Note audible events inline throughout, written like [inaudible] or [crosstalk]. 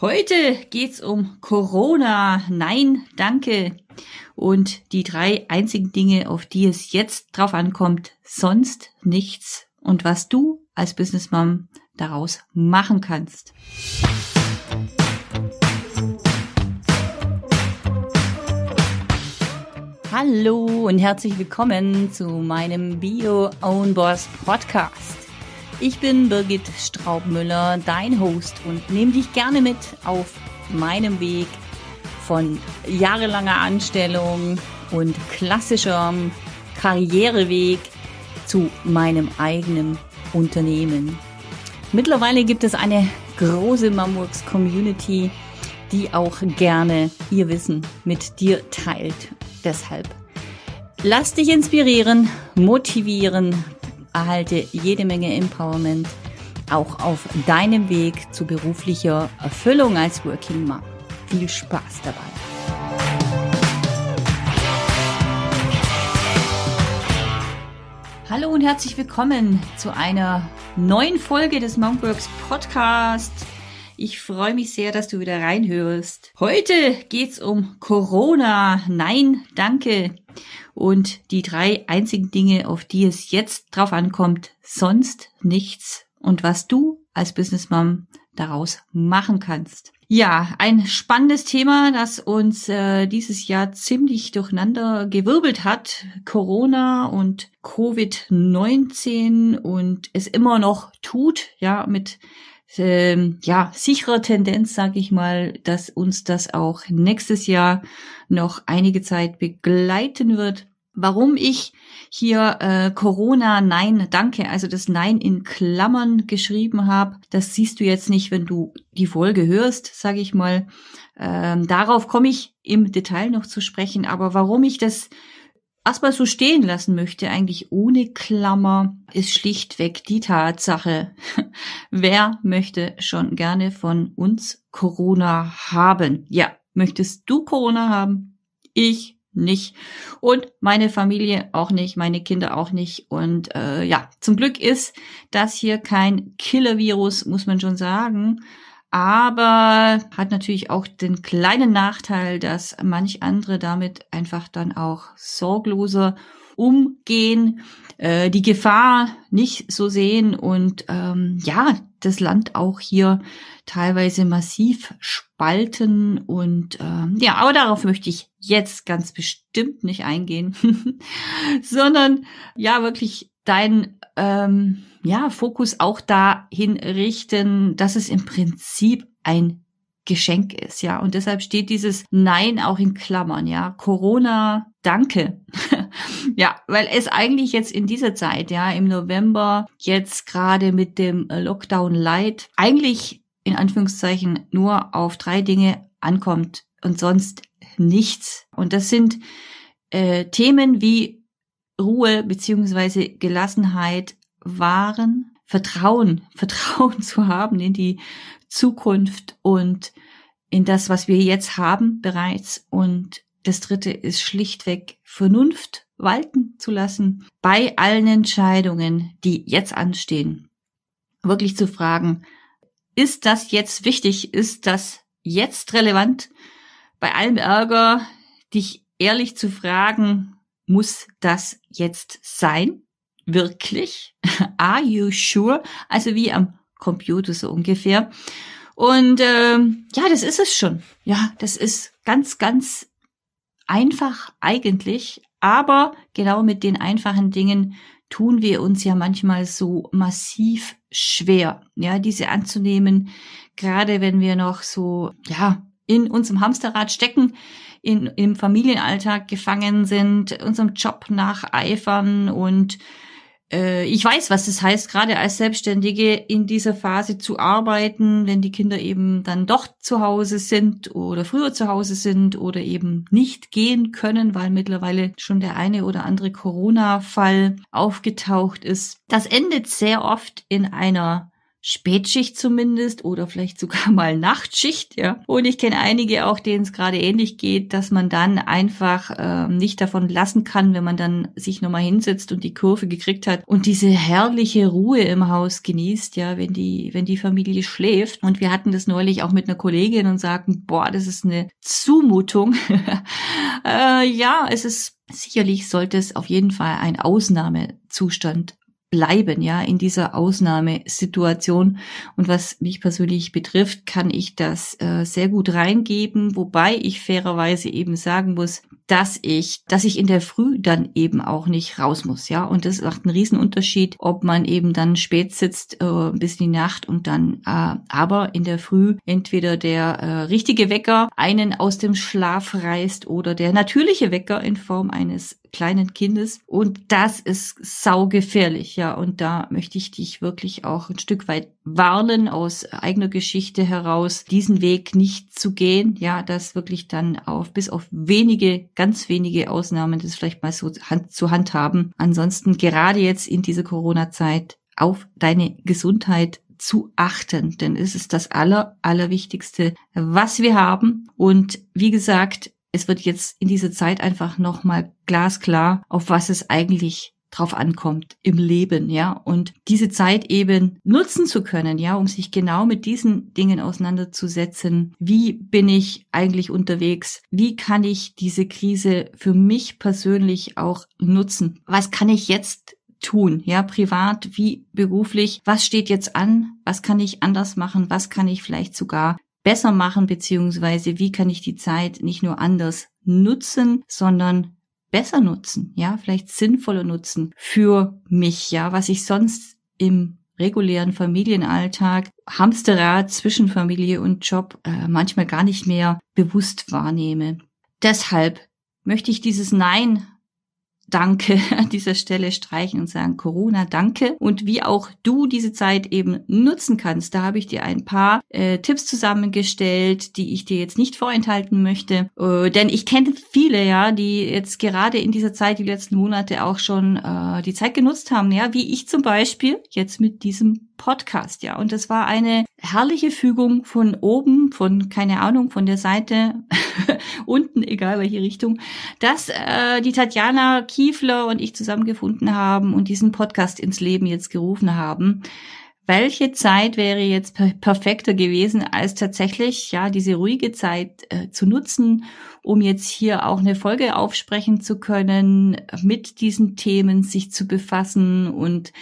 Heute geht's um Corona. Nein, danke. Und die drei einzigen Dinge, auf die es jetzt drauf ankommt, sonst nichts. Und was du als Businessmom daraus machen kannst. Hallo und herzlich willkommen zu meinem Bio Own Boss Podcast. Ich bin Birgit Straubmüller, dein Host und nehme dich gerne mit auf meinem Weg von jahrelanger Anstellung und klassischerem Karriereweg zu meinem eigenen Unternehmen. Mittlerweile gibt es eine große Mamworks Community, die auch gerne ihr Wissen mit dir teilt. Deshalb lass dich inspirieren, motivieren, erhalte jede Menge Empowerment auch auf deinem Weg zu beruflicher Erfüllung als Working Mom. Viel Spaß dabei. Hallo und herzlich willkommen zu einer neuen Folge des Monkworks Podcast. Ich freue mich sehr, dass du wieder reinhörst. Heute geht's um Corona. Nein, danke und die drei einzigen Dinge, auf die es jetzt drauf ankommt, sonst nichts und was du als Businessmom daraus machen kannst. Ja, ein spannendes Thema, das uns äh, dieses Jahr ziemlich durcheinander gewirbelt hat. Corona und Covid-19 und es immer noch tut, ja, mit ähm, ja, sicherer Tendenz, sage ich mal, dass uns das auch nächstes Jahr noch einige Zeit begleiten wird. Warum ich hier äh, Corona Nein Danke, also das Nein in Klammern geschrieben habe, das siehst du jetzt nicht, wenn du die Folge hörst, sage ich mal. Ähm, darauf komme ich im Detail noch zu sprechen. Aber warum ich das erstmal so stehen lassen möchte, eigentlich ohne Klammer, ist schlichtweg die Tatsache, [laughs] wer möchte schon gerne von uns Corona haben? Ja, möchtest du Corona haben? Ich nicht. Und meine Familie auch nicht, meine Kinder auch nicht. Und äh, ja, zum Glück ist das hier kein Killer-Virus, muss man schon sagen aber hat natürlich auch den kleinen Nachteil, dass manch andere damit einfach dann auch sorgloser umgehen, äh, die Gefahr nicht so sehen und ähm, ja, das Land auch hier teilweise massiv spalten und ähm, ja, aber darauf möchte ich jetzt ganz bestimmt nicht eingehen, [laughs] sondern ja wirklich dein ähm, ja, Fokus auch dahin richten, dass es im Prinzip ein Geschenk ist, ja. Und deshalb steht dieses Nein auch in Klammern, ja. Corona, danke. [laughs] ja, weil es eigentlich jetzt in dieser Zeit, ja, im November, jetzt gerade mit dem Lockdown Light, eigentlich in Anführungszeichen nur auf drei Dinge ankommt und sonst nichts. Und das sind äh, Themen wie Ruhe beziehungsweise Gelassenheit, wahren Vertrauen, [laughs] Vertrauen zu haben in die Zukunft und in das, was wir jetzt haben bereits. Und das dritte ist schlichtweg Vernunft walten zu lassen bei allen Entscheidungen, die jetzt anstehen. Wirklich zu fragen, ist das jetzt wichtig? Ist das jetzt relevant? Bei allem Ärger, dich ehrlich zu fragen, muss das jetzt sein? Wirklich? [laughs] Are you sure? Also wie am Computer so ungefähr. Und ähm, ja, das ist es schon. Ja, das ist ganz, ganz einfach eigentlich. Aber genau mit den einfachen Dingen tun wir uns ja manchmal so massiv schwer, ja, diese anzunehmen. Gerade wenn wir noch so, ja, in unserem Hamsterrad stecken, in, im Familienalltag gefangen sind, unserem Job nacheifern und ich weiß, was es heißt, gerade als Selbstständige in dieser Phase zu arbeiten, wenn die Kinder eben dann doch zu Hause sind oder früher zu Hause sind oder eben nicht gehen können, weil mittlerweile schon der eine oder andere Corona-Fall aufgetaucht ist. Das endet sehr oft in einer Spätschicht zumindest oder vielleicht sogar [laughs] mal Nachtschicht, ja. Und ich kenne einige auch, denen es gerade ähnlich geht, dass man dann einfach äh, nicht davon lassen kann, wenn man dann sich nochmal hinsetzt und die Kurve gekriegt hat und diese herrliche Ruhe im Haus genießt, ja, wenn die, wenn die Familie schläft. Und wir hatten das neulich auch mit einer Kollegin und sagten, boah, das ist eine Zumutung. [laughs] äh, ja, es ist sicherlich sollte es auf jeden Fall ein Ausnahmezustand bleiben, ja, in dieser Ausnahmesituation. Und was mich persönlich betrifft, kann ich das äh, sehr gut reingeben, wobei ich fairerweise eben sagen muss, dass ich, dass ich in der Früh dann eben auch nicht raus muss, ja. Und das macht einen riesen Unterschied, ob man eben dann spät sitzt äh, bis in die Nacht und dann, äh, aber in der Früh entweder der äh, richtige Wecker einen aus dem Schlaf reißt oder der natürliche Wecker in Form eines kleinen Kindes. Und das ist saugefährlich, ja. Und da möchte ich dich wirklich auch ein Stück weit warnen, aus eigener Geschichte heraus, diesen Weg nicht zu gehen. Ja, das wirklich dann auf, bis auf wenige, ganz wenige Ausnahmen, das vielleicht mal so hand, zu handhaben. Ansonsten gerade jetzt in dieser Corona-Zeit auf deine Gesundheit zu achten, denn es ist das aller, allerwichtigste, was wir haben. Und wie gesagt, es wird jetzt in dieser Zeit einfach nochmal glasklar, auf was es eigentlich drauf ankommt im Leben, ja, und diese Zeit eben nutzen zu können, ja, um sich genau mit diesen Dingen auseinanderzusetzen. Wie bin ich eigentlich unterwegs? Wie kann ich diese Krise für mich persönlich auch nutzen? Was kann ich jetzt tun, ja, privat wie beruflich? Was steht jetzt an? Was kann ich anders machen? Was kann ich vielleicht sogar besser machen, beziehungsweise wie kann ich die Zeit nicht nur anders nutzen, sondern besser nutzen, ja, vielleicht sinnvoller nutzen für mich, ja, was ich sonst im regulären Familienalltag, Hamsterrad zwischen Familie und Job äh, manchmal gar nicht mehr bewusst wahrnehme. Deshalb möchte ich dieses Nein Danke [laughs] an dieser Stelle streichen und sagen, Corona, danke. Und wie auch du diese Zeit eben nutzen kannst, da habe ich dir ein paar äh, Tipps zusammengestellt, die ich dir jetzt nicht vorenthalten möchte. Äh, denn ich kenne viele, ja, die jetzt gerade in dieser Zeit, die letzten Monate auch schon äh, die Zeit genutzt haben, ja, wie ich zum Beispiel jetzt mit diesem Podcast, ja. Und das war eine herrliche Fügung von oben, von, keine Ahnung, von der Seite, [laughs] unten, egal welche Richtung, dass äh, die Tatjana Kiefler und ich zusammengefunden haben und diesen Podcast ins Leben jetzt gerufen haben. Welche Zeit wäre jetzt per perfekter gewesen, als tatsächlich ja diese ruhige Zeit äh, zu nutzen, um jetzt hier auch eine Folge aufsprechen zu können, mit diesen Themen sich zu befassen und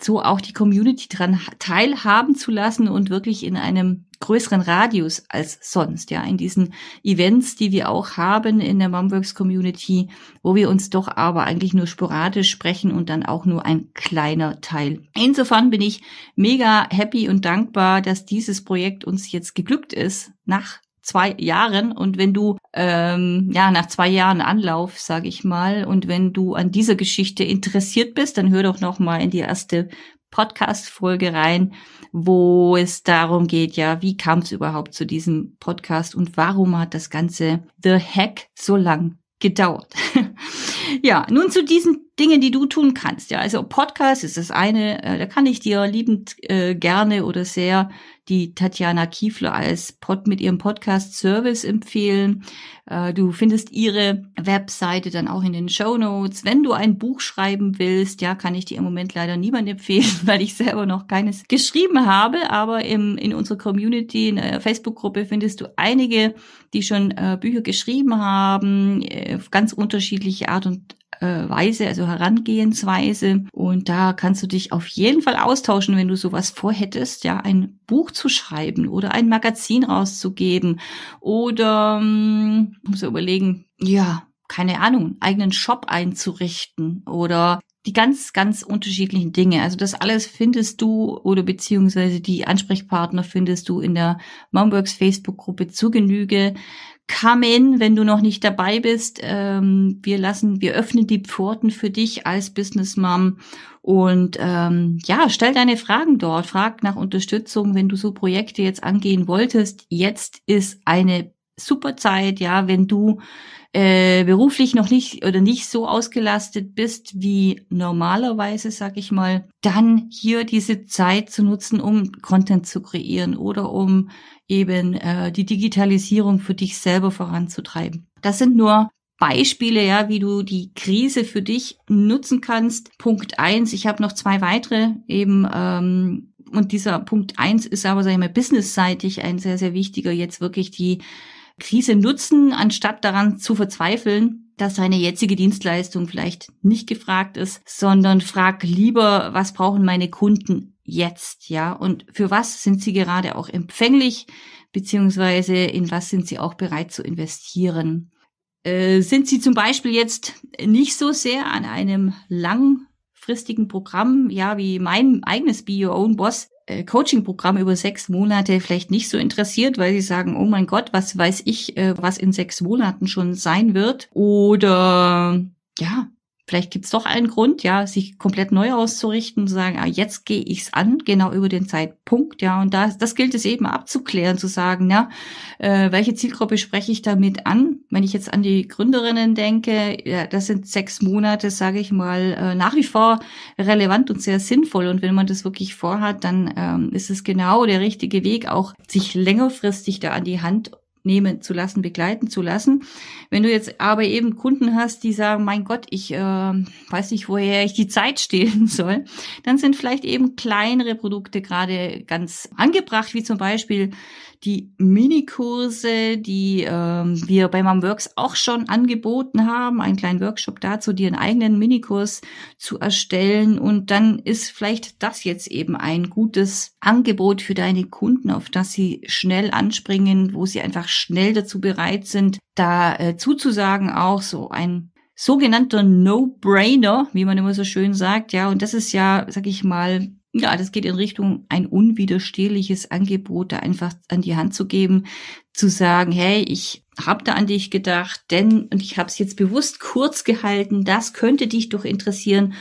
so auch die Community dran teilhaben zu lassen und wirklich in einem größeren Radius als sonst, ja, in diesen Events, die wir auch haben in der Momworks Community, wo wir uns doch aber eigentlich nur sporadisch sprechen und dann auch nur ein kleiner Teil. Insofern bin ich mega happy und dankbar, dass dieses Projekt uns jetzt geglückt ist, nach zwei Jahren und wenn du ähm, ja nach zwei Jahren Anlauf, sage ich mal, und wenn du an dieser Geschichte interessiert bist, dann hör doch noch mal in die erste Podcast-Folge rein, wo es darum geht, ja, wie kam es überhaupt zu diesem Podcast und warum hat das ganze The Hack so lang gedauert. [laughs] ja, nun zu diesen Dingen, die du tun kannst. Ja, also Podcast ist das eine, äh, da kann ich dir liebend äh, gerne oder sehr die Tatjana Kiefler als Pod mit ihrem Podcast Service empfehlen. Äh, du findest ihre Webseite dann auch in den Show Notes. Wenn du ein Buch schreiben willst, ja, kann ich dir im Moment leider niemand empfehlen, [laughs] weil ich selber noch keines geschrieben habe. Aber im, in unserer Community, in der Facebook-Gruppe findest du einige, die schon äh, Bücher geschrieben haben, äh, auf ganz unterschiedliche Art und äh, Weise, also Herangehensweise. Und da kannst du dich auf jeden Fall austauschen, wenn du sowas vorhättest, ja, ein Buch zu schreiben oder ein Magazin rauszugeben oder ähm, muss überlegen, ja, keine Ahnung, eigenen Shop einzurichten oder die ganz, ganz unterschiedlichen Dinge. Also das alles findest du oder beziehungsweise die Ansprechpartner findest du in der Momworks Facebook-Gruppe zu Genüge. Come in, wenn du noch nicht dabei bist. Ähm, wir lassen, wir öffnen die Pforten für dich als Business Mom und ähm, ja, stell deine Fragen dort. Frag nach Unterstützung, wenn du so Projekte jetzt angehen wolltest. Jetzt ist eine super Zeit, ja, wenn du äh, beruflich noch nicht oder nicht so ausgelastet bist wie normalerweise, sag ich mal, dann hier diese Zeit zu nutzen, um Content zu kreieren oder um eben äh, die Digitalisierung für dich selber voranzutreiben. Das sind nur Beispiele, ja, wie du die Krise für dich nutzen kannst. Punkt eins. Ich habe noch zwei weitere eben ähm, und dieser Punkt eins ist aber, sag ich mal, businessseitig ein sehr, sehr wichtiger, jetzt wirklich die Krise nutzen, anstatt daran zu verzweifeln, dass seine jetzige Dienstleistung vielleicht nicht gefragt ist, sondern frag lieber, was brauchen meine Kunden jetzt, ja? Und für was sind sie gerade auch empfänglich, beziehungsweise in was sind sie auch bereit zu investieren? Äh, sind sie zum Beispiel jetzt nicht so sehr an einem langfristigen Programm, ja, wie mein eigenes Be Your Own Boss, Coaching-Programm über sechs Monate vielleicht nicht so interessiert, weil sie sagen, oh mein Gott, was weiß ich, äh, was in sechs Monaten schon sein wird. Oder ja, Vielleicht gibt's doch einen Grund, ja, sich komplett neu auszurichten und zu sagen, ah, jetzt gehe ich's an, genau über den Zeitpunkt, ja. Und das, das gilt es eben abzuklären, zu sagen, ja, äh, welche Zielgruppe spreche ich damit an? Wenn ich jetzt an die Gründerinnen denke, ja, das sind sechs Monate, sage ich mal, äh, nach wie vor relevant und sehr sinnvoll. Und wenn man das wirklich vorhat, dann ähm, ist es genau der richtige Weg, auch sich längerfristig da an die Hand nehmen zu lassen, begleiten zu lassen. Wenn du jetzt aber eben Kunden hast, die sagen, mein Gott, ich äh, weiß nicht, woher ich die Zeit stehlen [laughs] soll, dann sind vielleicht eben kleinere Produkte gerade ganz angebracht, wie zum Beispiel die Minikurse, die ähm, wir bei MomWorks auch schon angeboten haben, einen kleinen Workshop dazu, dir einen eigenen Minikurs zu erstellen. Und dann ist vielleicht das jetzt eben ein gutes Angebot für deine Kunden, auf das sie schnell anspringen, wo sie einfach schnell dazu bereit sind, da äh, zuzusagen, auch so ein sogenannter No-Brainer, wie man immer so schön sagt, ja, und das ist ja, sag ich mal, ja, das geht in Richtung ein unwiderstehliches Angebot, da einfach an die Hand zu geben, zu sagen, hey, ich habe da an dich gedacht, denn und ich habe es jetzt bewusst kurz gehalten, das könnte dich doch interessieren.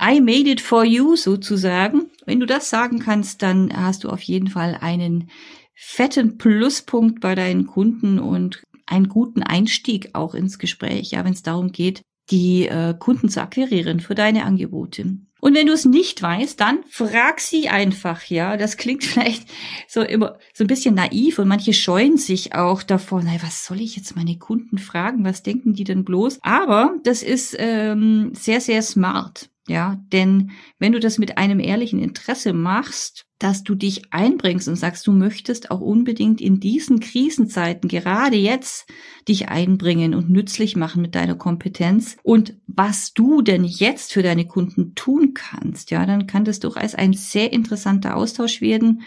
I made it for you sozusagen. Wenn du das sagen kannst, dann hast du auf jeden Fall einen fetten Pluspunkt bei deinen Kunden und einen guten Einstieg auch ins Gespräch, ja, wenn es darum geht, die äh, Kunden zu akquirieren für deine Angebote. Und wenn du es nicht weißt, dann frag sie einfach, ja. Das klingt [laughs] vielleicht so immer so ein bisschen naiv und manche scheuen sich auch davor, na, was soll ich jetzt meine Kunden fragen? Was denken die denn bloß? Aber das ist ähm, sehr, sehr smart. Ja, denn wenn du das mit einem ehrlichen Interesse machst, dass du dich einbringst und sagst, du möchtest auch unbedingt in diesen Krisenzeiten gerade jetzt dich einbringen und nützlich machen mit deiner Kompetenz und was du denn jetzt für deine Kunden tun kannst, ja, dann kann das durchaus ein sehr interessanter Austausch werden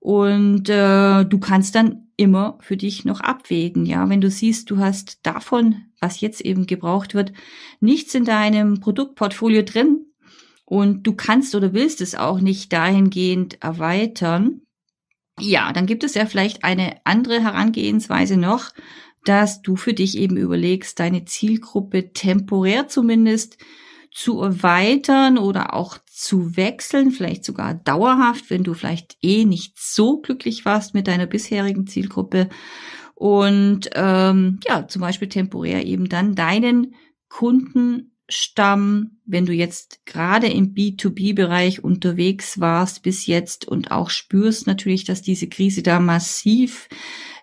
und äh, du kannst dann immer für dich noch abwägen, ja, wenn du siehst, du hast davon, was jetzt eben gebraucht wird, nichts in deinem Produktportfolio drin und du kannst oder willst es auch nicht dahingehend erweitern, ja, dann gibt es ja vielleicht eine andere Herangehensweise noch, dass du für dich eben überlegst, deine Zielgruppe temporär zumindest zu erweitern oder auch zu wechseln, vielleicht sogar dauerhaft, wenn du vielleicht eh nicht so glücklich warst mit deiner bisherigen Zielgruppe. Und ähm, ja, zum Beispiel temporär eben dann deinen Kundenstamm, wenn du jetzt gerade im B2B-Bereich unterwegs warst bis jetzt und auch spürst natürlich, dass diese Krise da massiv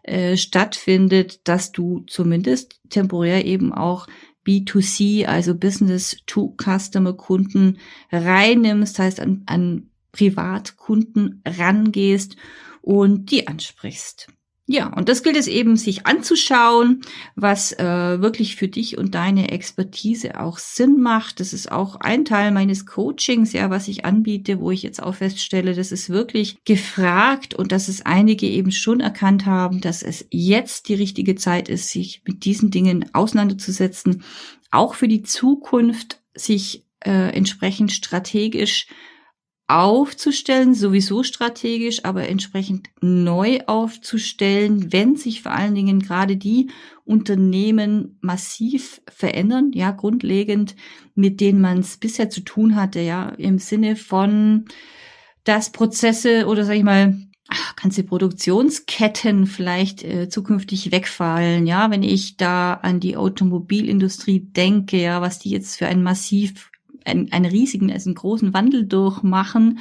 äh, stattfindet, dass du zumindest temporär eben auch B2C, also Business-to-Customer-Kunden reinnimmst, heißt an, an Privatkunden rangehst und die ansprichst. Ja, und das gilt es eben, sich anzuschauen, was äh, wirklich für dich und deine Expertise auch Sinn macht. Das ist auch ein Teil meines Coachings, ja, was ich anbiete, wo ich jetzt auch feststelle, das ist wirklich gefragt und dass es einige eben schon erkannt haben, dass es jetzt die richtige Zeit ist, sich mit diesen Dingen auseinanderzusetzen, auch für die Zukunft sich äh, entsprechend strategisch aufzustellen, sowieso strategisch, aber entsprechend neu aufzustellen, wenn sich vor allen Dingen gerade die Unternehmen massiv verändern, ja, grundlegend, mit denen man es bisher zu tun hatte, ja, im Sinne von, dass Prozesse oder sag ich mal, ganze Produktionsketten vielleicht äh, zukünftig wegfallen. Ja, wenn ich da an die Automobilindustrie denke, ja, was die jetzt für einen massiv, einen, einen riesigen, also einen großen Wandel durchmachen,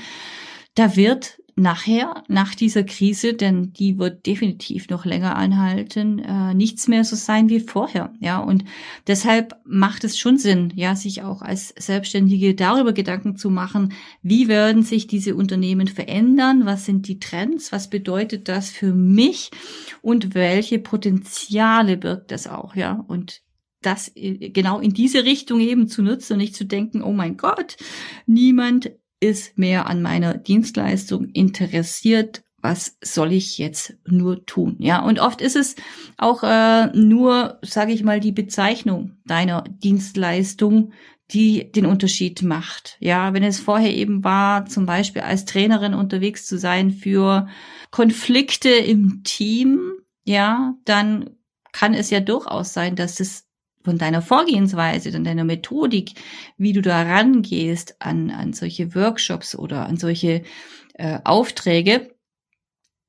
da wird nachher, nach dieser Krise, denn die wird definitiv noch länger anhalten, äh, nichts mehr so sein wie vorher. Ja, und deshalb macht es schon Sinn, ja, sich auch als Selbstständige darüber Gedanken zu machen, wie werden sich diese Unternehmen verändern, was sind die Trends, was bedeutet das für mich? Und welche Potenziale birgt das auch, ja, und das genau in diese Richtung eben zu nutzen und nicht zu denken, oh mein Gott, niemand ist mehr an meiner Dienstleistung interessiert. Was soll ich jetzt nur tun? Ja, und oft ist es auch äh, nur, sage ich mal, die Bezeichnung deiner Dienstleistung, die den Unterschied macht. Ja, wenn es vorher eben war, zum Beispiel als Trainerin unterwegs zu sein für Konflikte im Team, ja, dann kann es ja durchaus sein, dass es von deiner Vorgehensweise, dann deiner Methodik, wie du da rangehst an, an solche Workshops oder an solche äh, Aufträge,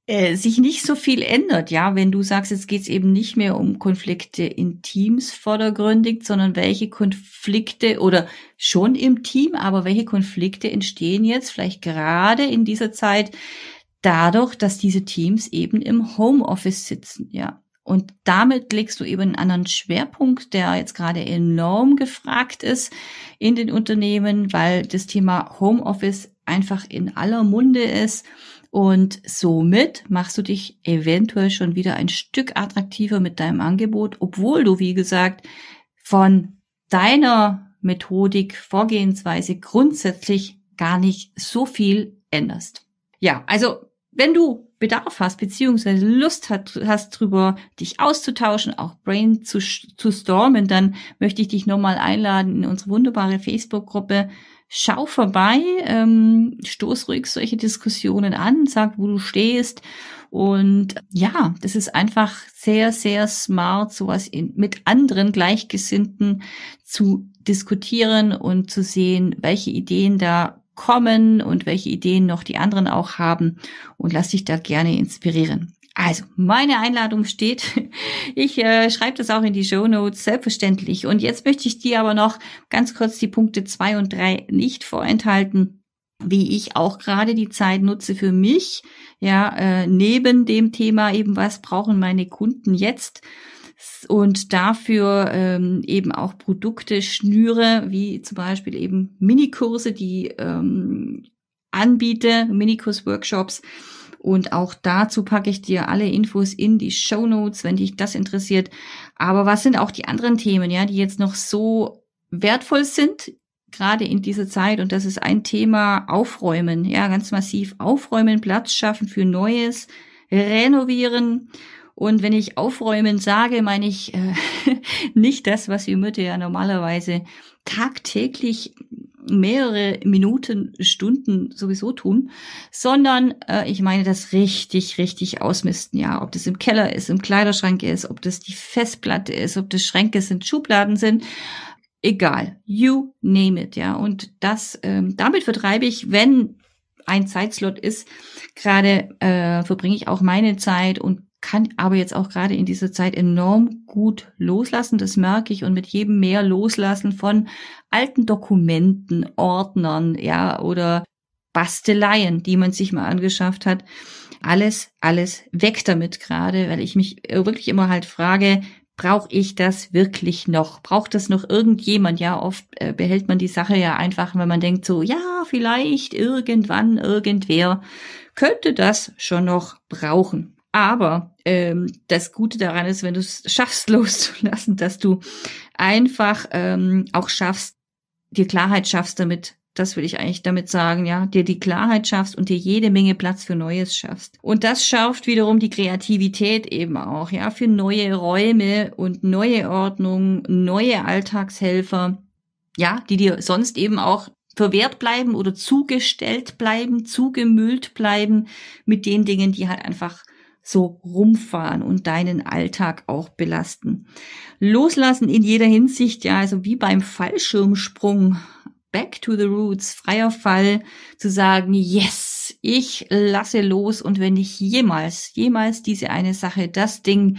äh, sich nicht so viel ändert, ja, wenn du sagst, jetzt geht's eben nicht mehr um Konflikte in Teams vordergründig, sondern welche Konflikte oder schon im Team, aber welche Konflikte entstehen jetzt vielleicht gerade in dieser Zeit dadurch, dass diese Teams eben im Homeoffice sitzen, ja. Und damit legst du eben einen anderen Schwerpunkt, der jetzt gerade enorm gefragt ist in den Unternehmen, weil das Thema Homeoffice einfach in aller Munde ist. Und somit machst du dich eventuell schon wieder ein Stück attraktiver mit deinem Angebot, obwohl du, wie gesagt, von deiner Methodik, Vorgehensweise grundsätzlich gar nicht so viel änderst. Ja, also wenn du Bedarf hast, beziehungsweise Lust hat, hast drüber, dich auszutauschen, auch Brain zu, zu stormen, dann möchte ich dich nochmal einladen in unsere wunderbare Facebook-Gruppe. Schau vorbei, ähm, stoß ruhig solche Diskussionen an, sag, wo du stehst. Und ja, das ist einfach sehr, sehr smart, sowas in, mit anderen Gleichgesinnten zu diskutieren und zu sehen, welche Ideen da kommen und welche Ideen noch die anderen auch haben und lass dich da gerne inspirieren. Also, meine Einladung steht. [laughs] Ich äh, schreibe das auch in die Show Notes, selbstverständlich. Und jetzt möchte ich dir aber noch ganz kurz die Punkte zwei und drei nicht vorenthalten, wie ich auch gerade die Zeit nutze für mich, ja, äh, neben dem Thema eben, was brauchen meine Kunden jetzt, und dafür ähm, eben auch Produkte schnüre, wie zum Beispiel eben Minikurse, die ähm, anbiete, Minikurs-Workshops. Und auch dazu packe ich dir alle Infos in die Show Notes, wenn dich das interessiert. Aber was sind auch die anderen Themen, ja, die jetzt noch so wertvoll sind, gerade in dieser Zeit? Und das ist ein Thema Aufräumen, ja, ganz massiv aufräumen, Platz schaffen für Neues, renovieren und wenn ich aufräumen sage, meine ich äh, [laughs] nicht das, was wir Mütter ja normalerweise tagtäglich mehrere Minuten, Stunden sowieso tun, sondern äh, ich meine das richtig, richtig ausmisten. Ja, ob das im Keller ist, im Kleiderschrank ist, ob das die Festplatte ist, ob das Schränke sind, Schubladen sind, egal, you name it. Ja, und das ähm, damit vertreibe ich, wenn ein Zeitslot ist, gerade äh, verbringe ich auch meine Zeit und kann aber jetzt auch gerade in dieser Zeit enorm gut loslassen. Das merke ich und mit jedem mehr loslassen von alten Dokumenten, Ordnern, ja, oder Basteleien, die man sich mal angeschafft hat. Alles, alles weg damit gerade, weil ich mich wirklich immer halt frage, brauche ich das wirklich noch? Braucht das noch irgendjemand? Ja, oft äh, behält man die Sache ja einfach, wenn man denkt so, ja, vielleicht irgendwann irgendwer könnte das schon noch brauchen. Aber ähm, das Gute daran ist, wenn du es schaffst [laughs] loszulassen, dass du einfach ähm, auch schaffst, dir Klarheit schaffst damit. Das will ich eigentlich damit sagen, ja, dir die Klarheit schaffst und dir jede Menge Platz für Neues schaffst. Und das schafft wiederum die Kreativität eben auch, ja, für neue Räume und neue Ordnung, neue Alltagshelfer, ja, die dir sonst eben auch verwehrt bleiben oder zugestellt bleiben, zugemüllt bleiben mit den Dingen, die halt einfach so rumfahren und deinen Alltag auch belasten. Loslassen in jeder Hinsicht, ja, also wie beim Fallschirmsprung. Back to the roots, freier Fall, zu sagen, yes, ich lasse los und wenn ich jemals, jemals diese eine Sache, das Ding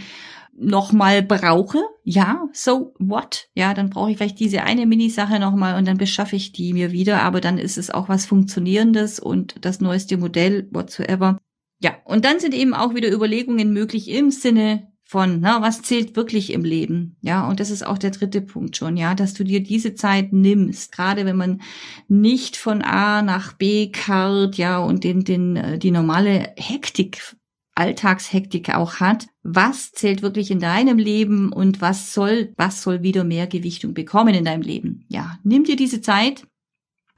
nochmal brauche, ja, so what? Ja, dann brauche ich vielleicht diese eine Minisache nochmal und dann beschaffe ich die mir wieder, aber dann ist es auch was Funktionierendes und das neueste Modell, whatsoever. Ja, und dann sind eben auch wieder Überlegungen möglich im Sinne von, na, was zählt wirklich im Leben? Ja, und das ist auch der dritte Punkt schon, ja, dass du dir diese Zeit nimmst, gerade wenn man nicht von A nach B karrt, ja, und den, den, äh, die normale Hektik Alltagshektik auch hat. Was zählt wirklich in deinem Leben und was soll, was soll wieder mehr Gewichtung bekommen in deinem Leben? Ja, nimm dir diese Zeit.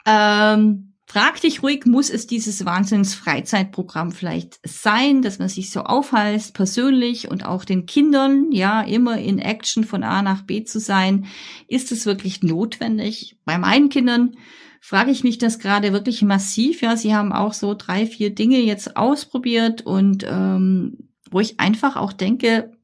Ähm, Frag dich ruhig, muss es dieses Wahnsinns-Freizeitprogramm vielleicht sein, dass man sich so aufheißt, persönlich und auch den Kindern, ja, immer in Action von A nach B zu sein? Ist es wirklich notwendig? Bei meinen Kindern frage ich mich das gerade wirklich massiv. Ja, sie haben auch so drei, vier Dinge jetzt ausprobiert und ähm, wo ich einfach auch denke,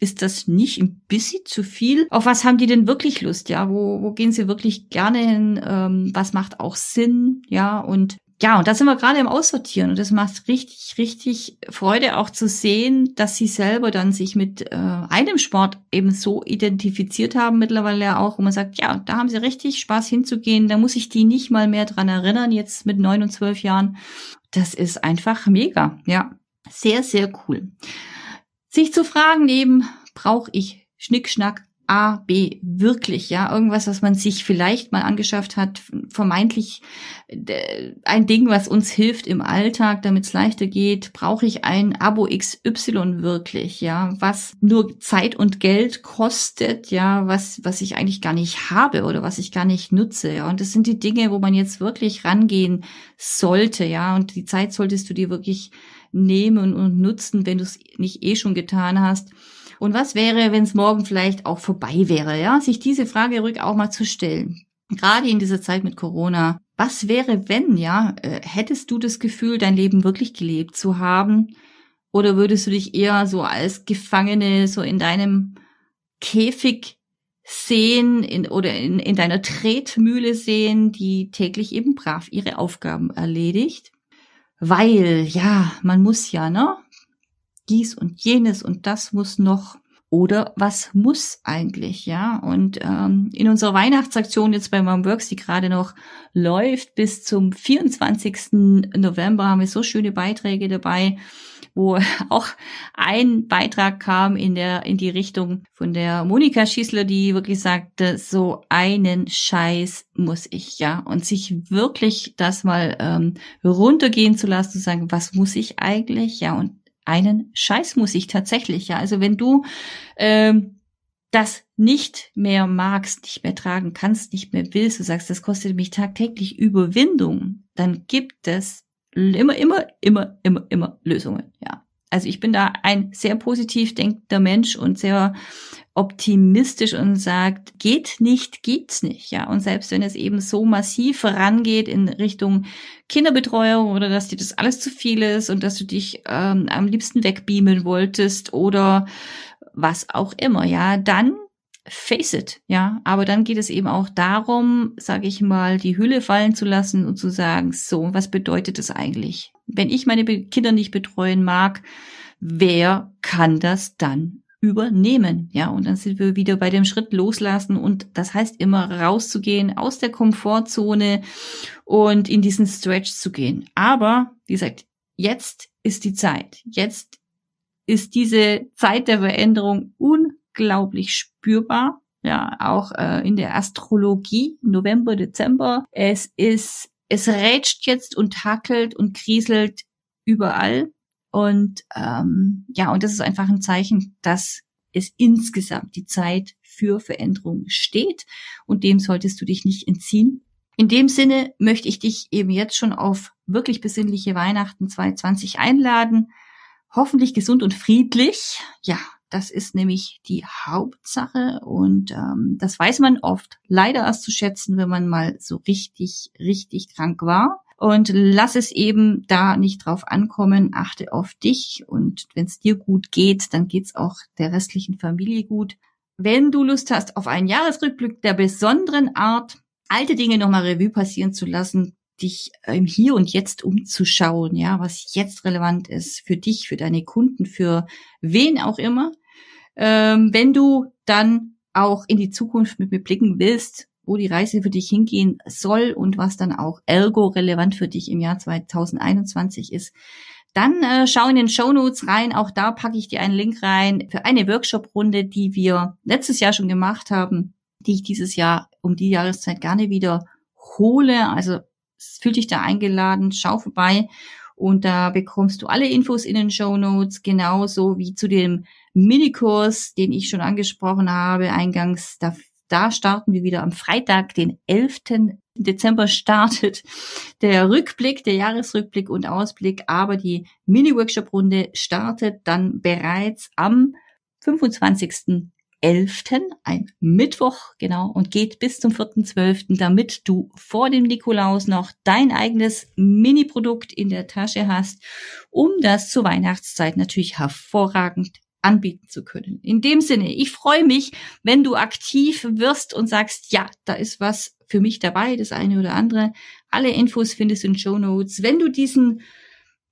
ist das nicht ein bisschen zu viel? Auf was haben die denn wirklich Lust? Ja, wo, wo gehen sie wirklich gerne hin? Ähm, was macht auch Sinn? Ja, und ja, und da sind wir gerade im Aussortieren und das macht richtig, richtig Freude auch zu sehen, dass sie selber dann sich mit äh, einem Sport eben so identifiziert haben mittlerweile auch, wo man sagt, ja, da haben sie richtig Spaß hinzugehen, da muss ich die nicht mal mehr dran erinnern, jetzt mit neun und zwölf Jahren. Das ist einfach mega, ja. Sehr, sehr cool. Sich zu fragen eben, brauche ich Schnickschnack A, B, wirklich, ja, irgendwas, was man sich vielleicht mal angeschafft hat, vermeintlich äh, ein Ding, was uns hilft im Alltag, damit es leichter geht, brauche ich ein Abo XY wirklich, ja, was nur Zeit und Geld kostet, ja, was, was ich eigentlich gar nicht habe oder was ich gar nicht nutze, ja, und das sind die Dinge, wo man jetzt wirklich rangehen sollte, ja, und die Zeit solltest du dir wirklich nehmen und nutzen, wenn du es nicht eh schon getan hast. Und was wäre, wenn es morgen vielleicht auch vorbei wäre, ja? Sich diese Frage ruhig auch mal zu stellen. Gerade in dieser Zeit mit Corona. Was wäre, wenn, ja? Äh, hättest du das Gefühl, dein Leben wirklich gelebt zu haben? Oder würdest du dich eher so als Gefangene so in deinem Käfig sehen in, oder in, in deiner Tretmühle sehen, die täglich eben brav ihre Aufgaben erledigt? Weil ja, man muss ja, ne? Dies und jenes und das muss noch. Oder was muss eigentlich, ja? Und ähm, in unserer Weihnachtsaktion jetzt bei Mom Works, die gerade noch läuft, bis zum 24. November haben wir so schöne Beiträge dabei wo [laughs] auch ein Beitrag kam in der, in die Richtung von der Monika Schießler, die wirklich sagte, so einen Scheiß muss ich, ja, und sich wirklich das mal ähm, runtergehen zu lassen, zu sagen, was muss ich eigentlich, ja, und einen Scheiß muss ich tatsächlich, ja. Also wenn du ähm, das nicht mehr magst, nicht mehr tragen kannst, nicht mehr willst, du sagst, das kostet mich tagtäglich Überwindung, dann gibt es immer, immer, immer, immer, immer Lösungen, ja. Also ich bin da ein sehr positiv denkender Mensch und sehr optimistisch und sagt, geht nicht, geht's nicht, ja. Und selbst wenn es eben so massiv vorangeht in Richtung Kinderbetreuung oder dass dir das alles zu viel ist und dass du dich ähm, am liebsten wegbeamen wolltest oder was auch immer, ja, dann face it, ja. Aber dann geht es eben auch darum, sage ich mal, die Hülle fallen zu lassen und zu sagen, so, was bedeutet das eigentlich? Wenn ich meine Kinder nicht betreuen mag, wer kann das dann übernehmen? Ja, und dann sind wir wieder bei dem Schritt loslassen und das heißt immer rauszugehen aus der Komfortzone und in diesen Stretch zu gehen. Aber, wie gesagt, jetzt ist die Zeit. Jetzt ist diese Zeit der Veränderung un unglaublich spürbar. Ja, auch äh, in der Astrologie, November, Dezember. Es ist, es rätscht jetzt und hackelt und kriselt überall. Und ähm, ja, und das ist einfach ein Zeichen, dass es insgesamt die Zeit für Veränderung steht und dem solltest du dich nicht entziehen. In dem Sinne möchte ich dich eben jetzt schon auf wirklich besinnliche Weihnachten 2020 einladen. Hoffentlich gesund und friedlich. Ja, das ist nämlich die Hauptsache und ähm, das weiß man oft leider erst zu schätzen, wenn man mal so richtig, richtig krank war. Und lass es eben da nicht drauf ankommen, achte auf dich und wenn es dir gut geht, dann geht's auch der restlichen Familie gut. Wenn du Lust hast auf einen Jahresrückblick der besonderen Art, alte Dinge nochmal Revue passieren zu lassen, dich im Hier und Jetzt umzuschauen, ja, was jetzt relevant ist für dich, für deine Kunden, für wen auch immer. Ähm, wenn du dann auch in die Zukunft mit mir blicken willst, wo die Reise für dich hingehen soll und was dann auch ergo relevant für dich im Jahr 2021 ist, dann äh, schau in den Show Notes rein. Auch da packe ich dir einen Link rein für eine Workshop-Runde, die wir letztes Jahr schon gemacht haben, die ich dieses Jahr um die Jahreszeit gerne wieder hole. Also fühl dich da eingeladen, schau vorbei und da bekommst du alle Infos in den Show Notes, genauso wie zu dem Minikurs, den ich schon angesprochen habe eingangs. Da, da starten wir wieder am Freitag, den 11. Dezember startet der Rückblick, der Jahresrückblick und Ausblick, aber die Mini-Workshop-Runde startet dann bereits am 25. 11., ein Mittwoch, genau, und geht bis zum 4.12., damit du vor dem Nikolaus noch dein eigenes Mini-Produkt in der Tasche hast, um das zur Weihnachtszeit natürlich hervorragend anbieten zu können. In dem Sinne, ich freue mich, wenn du aktiv wirst und sagst, ja, da ist was für mich dabei, das eine oder andere. Alle Infos findest du in Show Notes. Wenn du diesen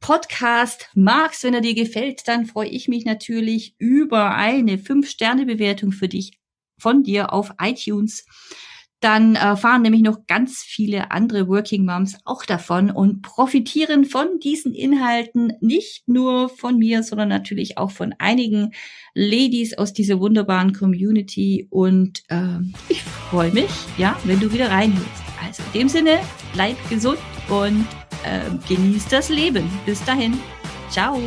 Podcast magst, wenn er dir gefällt, dann freue ich mich natürlich über eine 5-Sterne-Bewertung für dich von dir auf iTunes. Dann erfahren nämlich noch ganz viele andere Working Moms auch davon und profitieren von diesen Inhalten nicht nur von mir, sondern natürlich auch von einigen Ladies aus dieser wunderbaren Community. Und ähm, ich freue mich, ja, wenn du wieder reinhörst. Also in dem Sinne, bleib gesund und äh, genieß das Leben. Bis dahin. Ciao.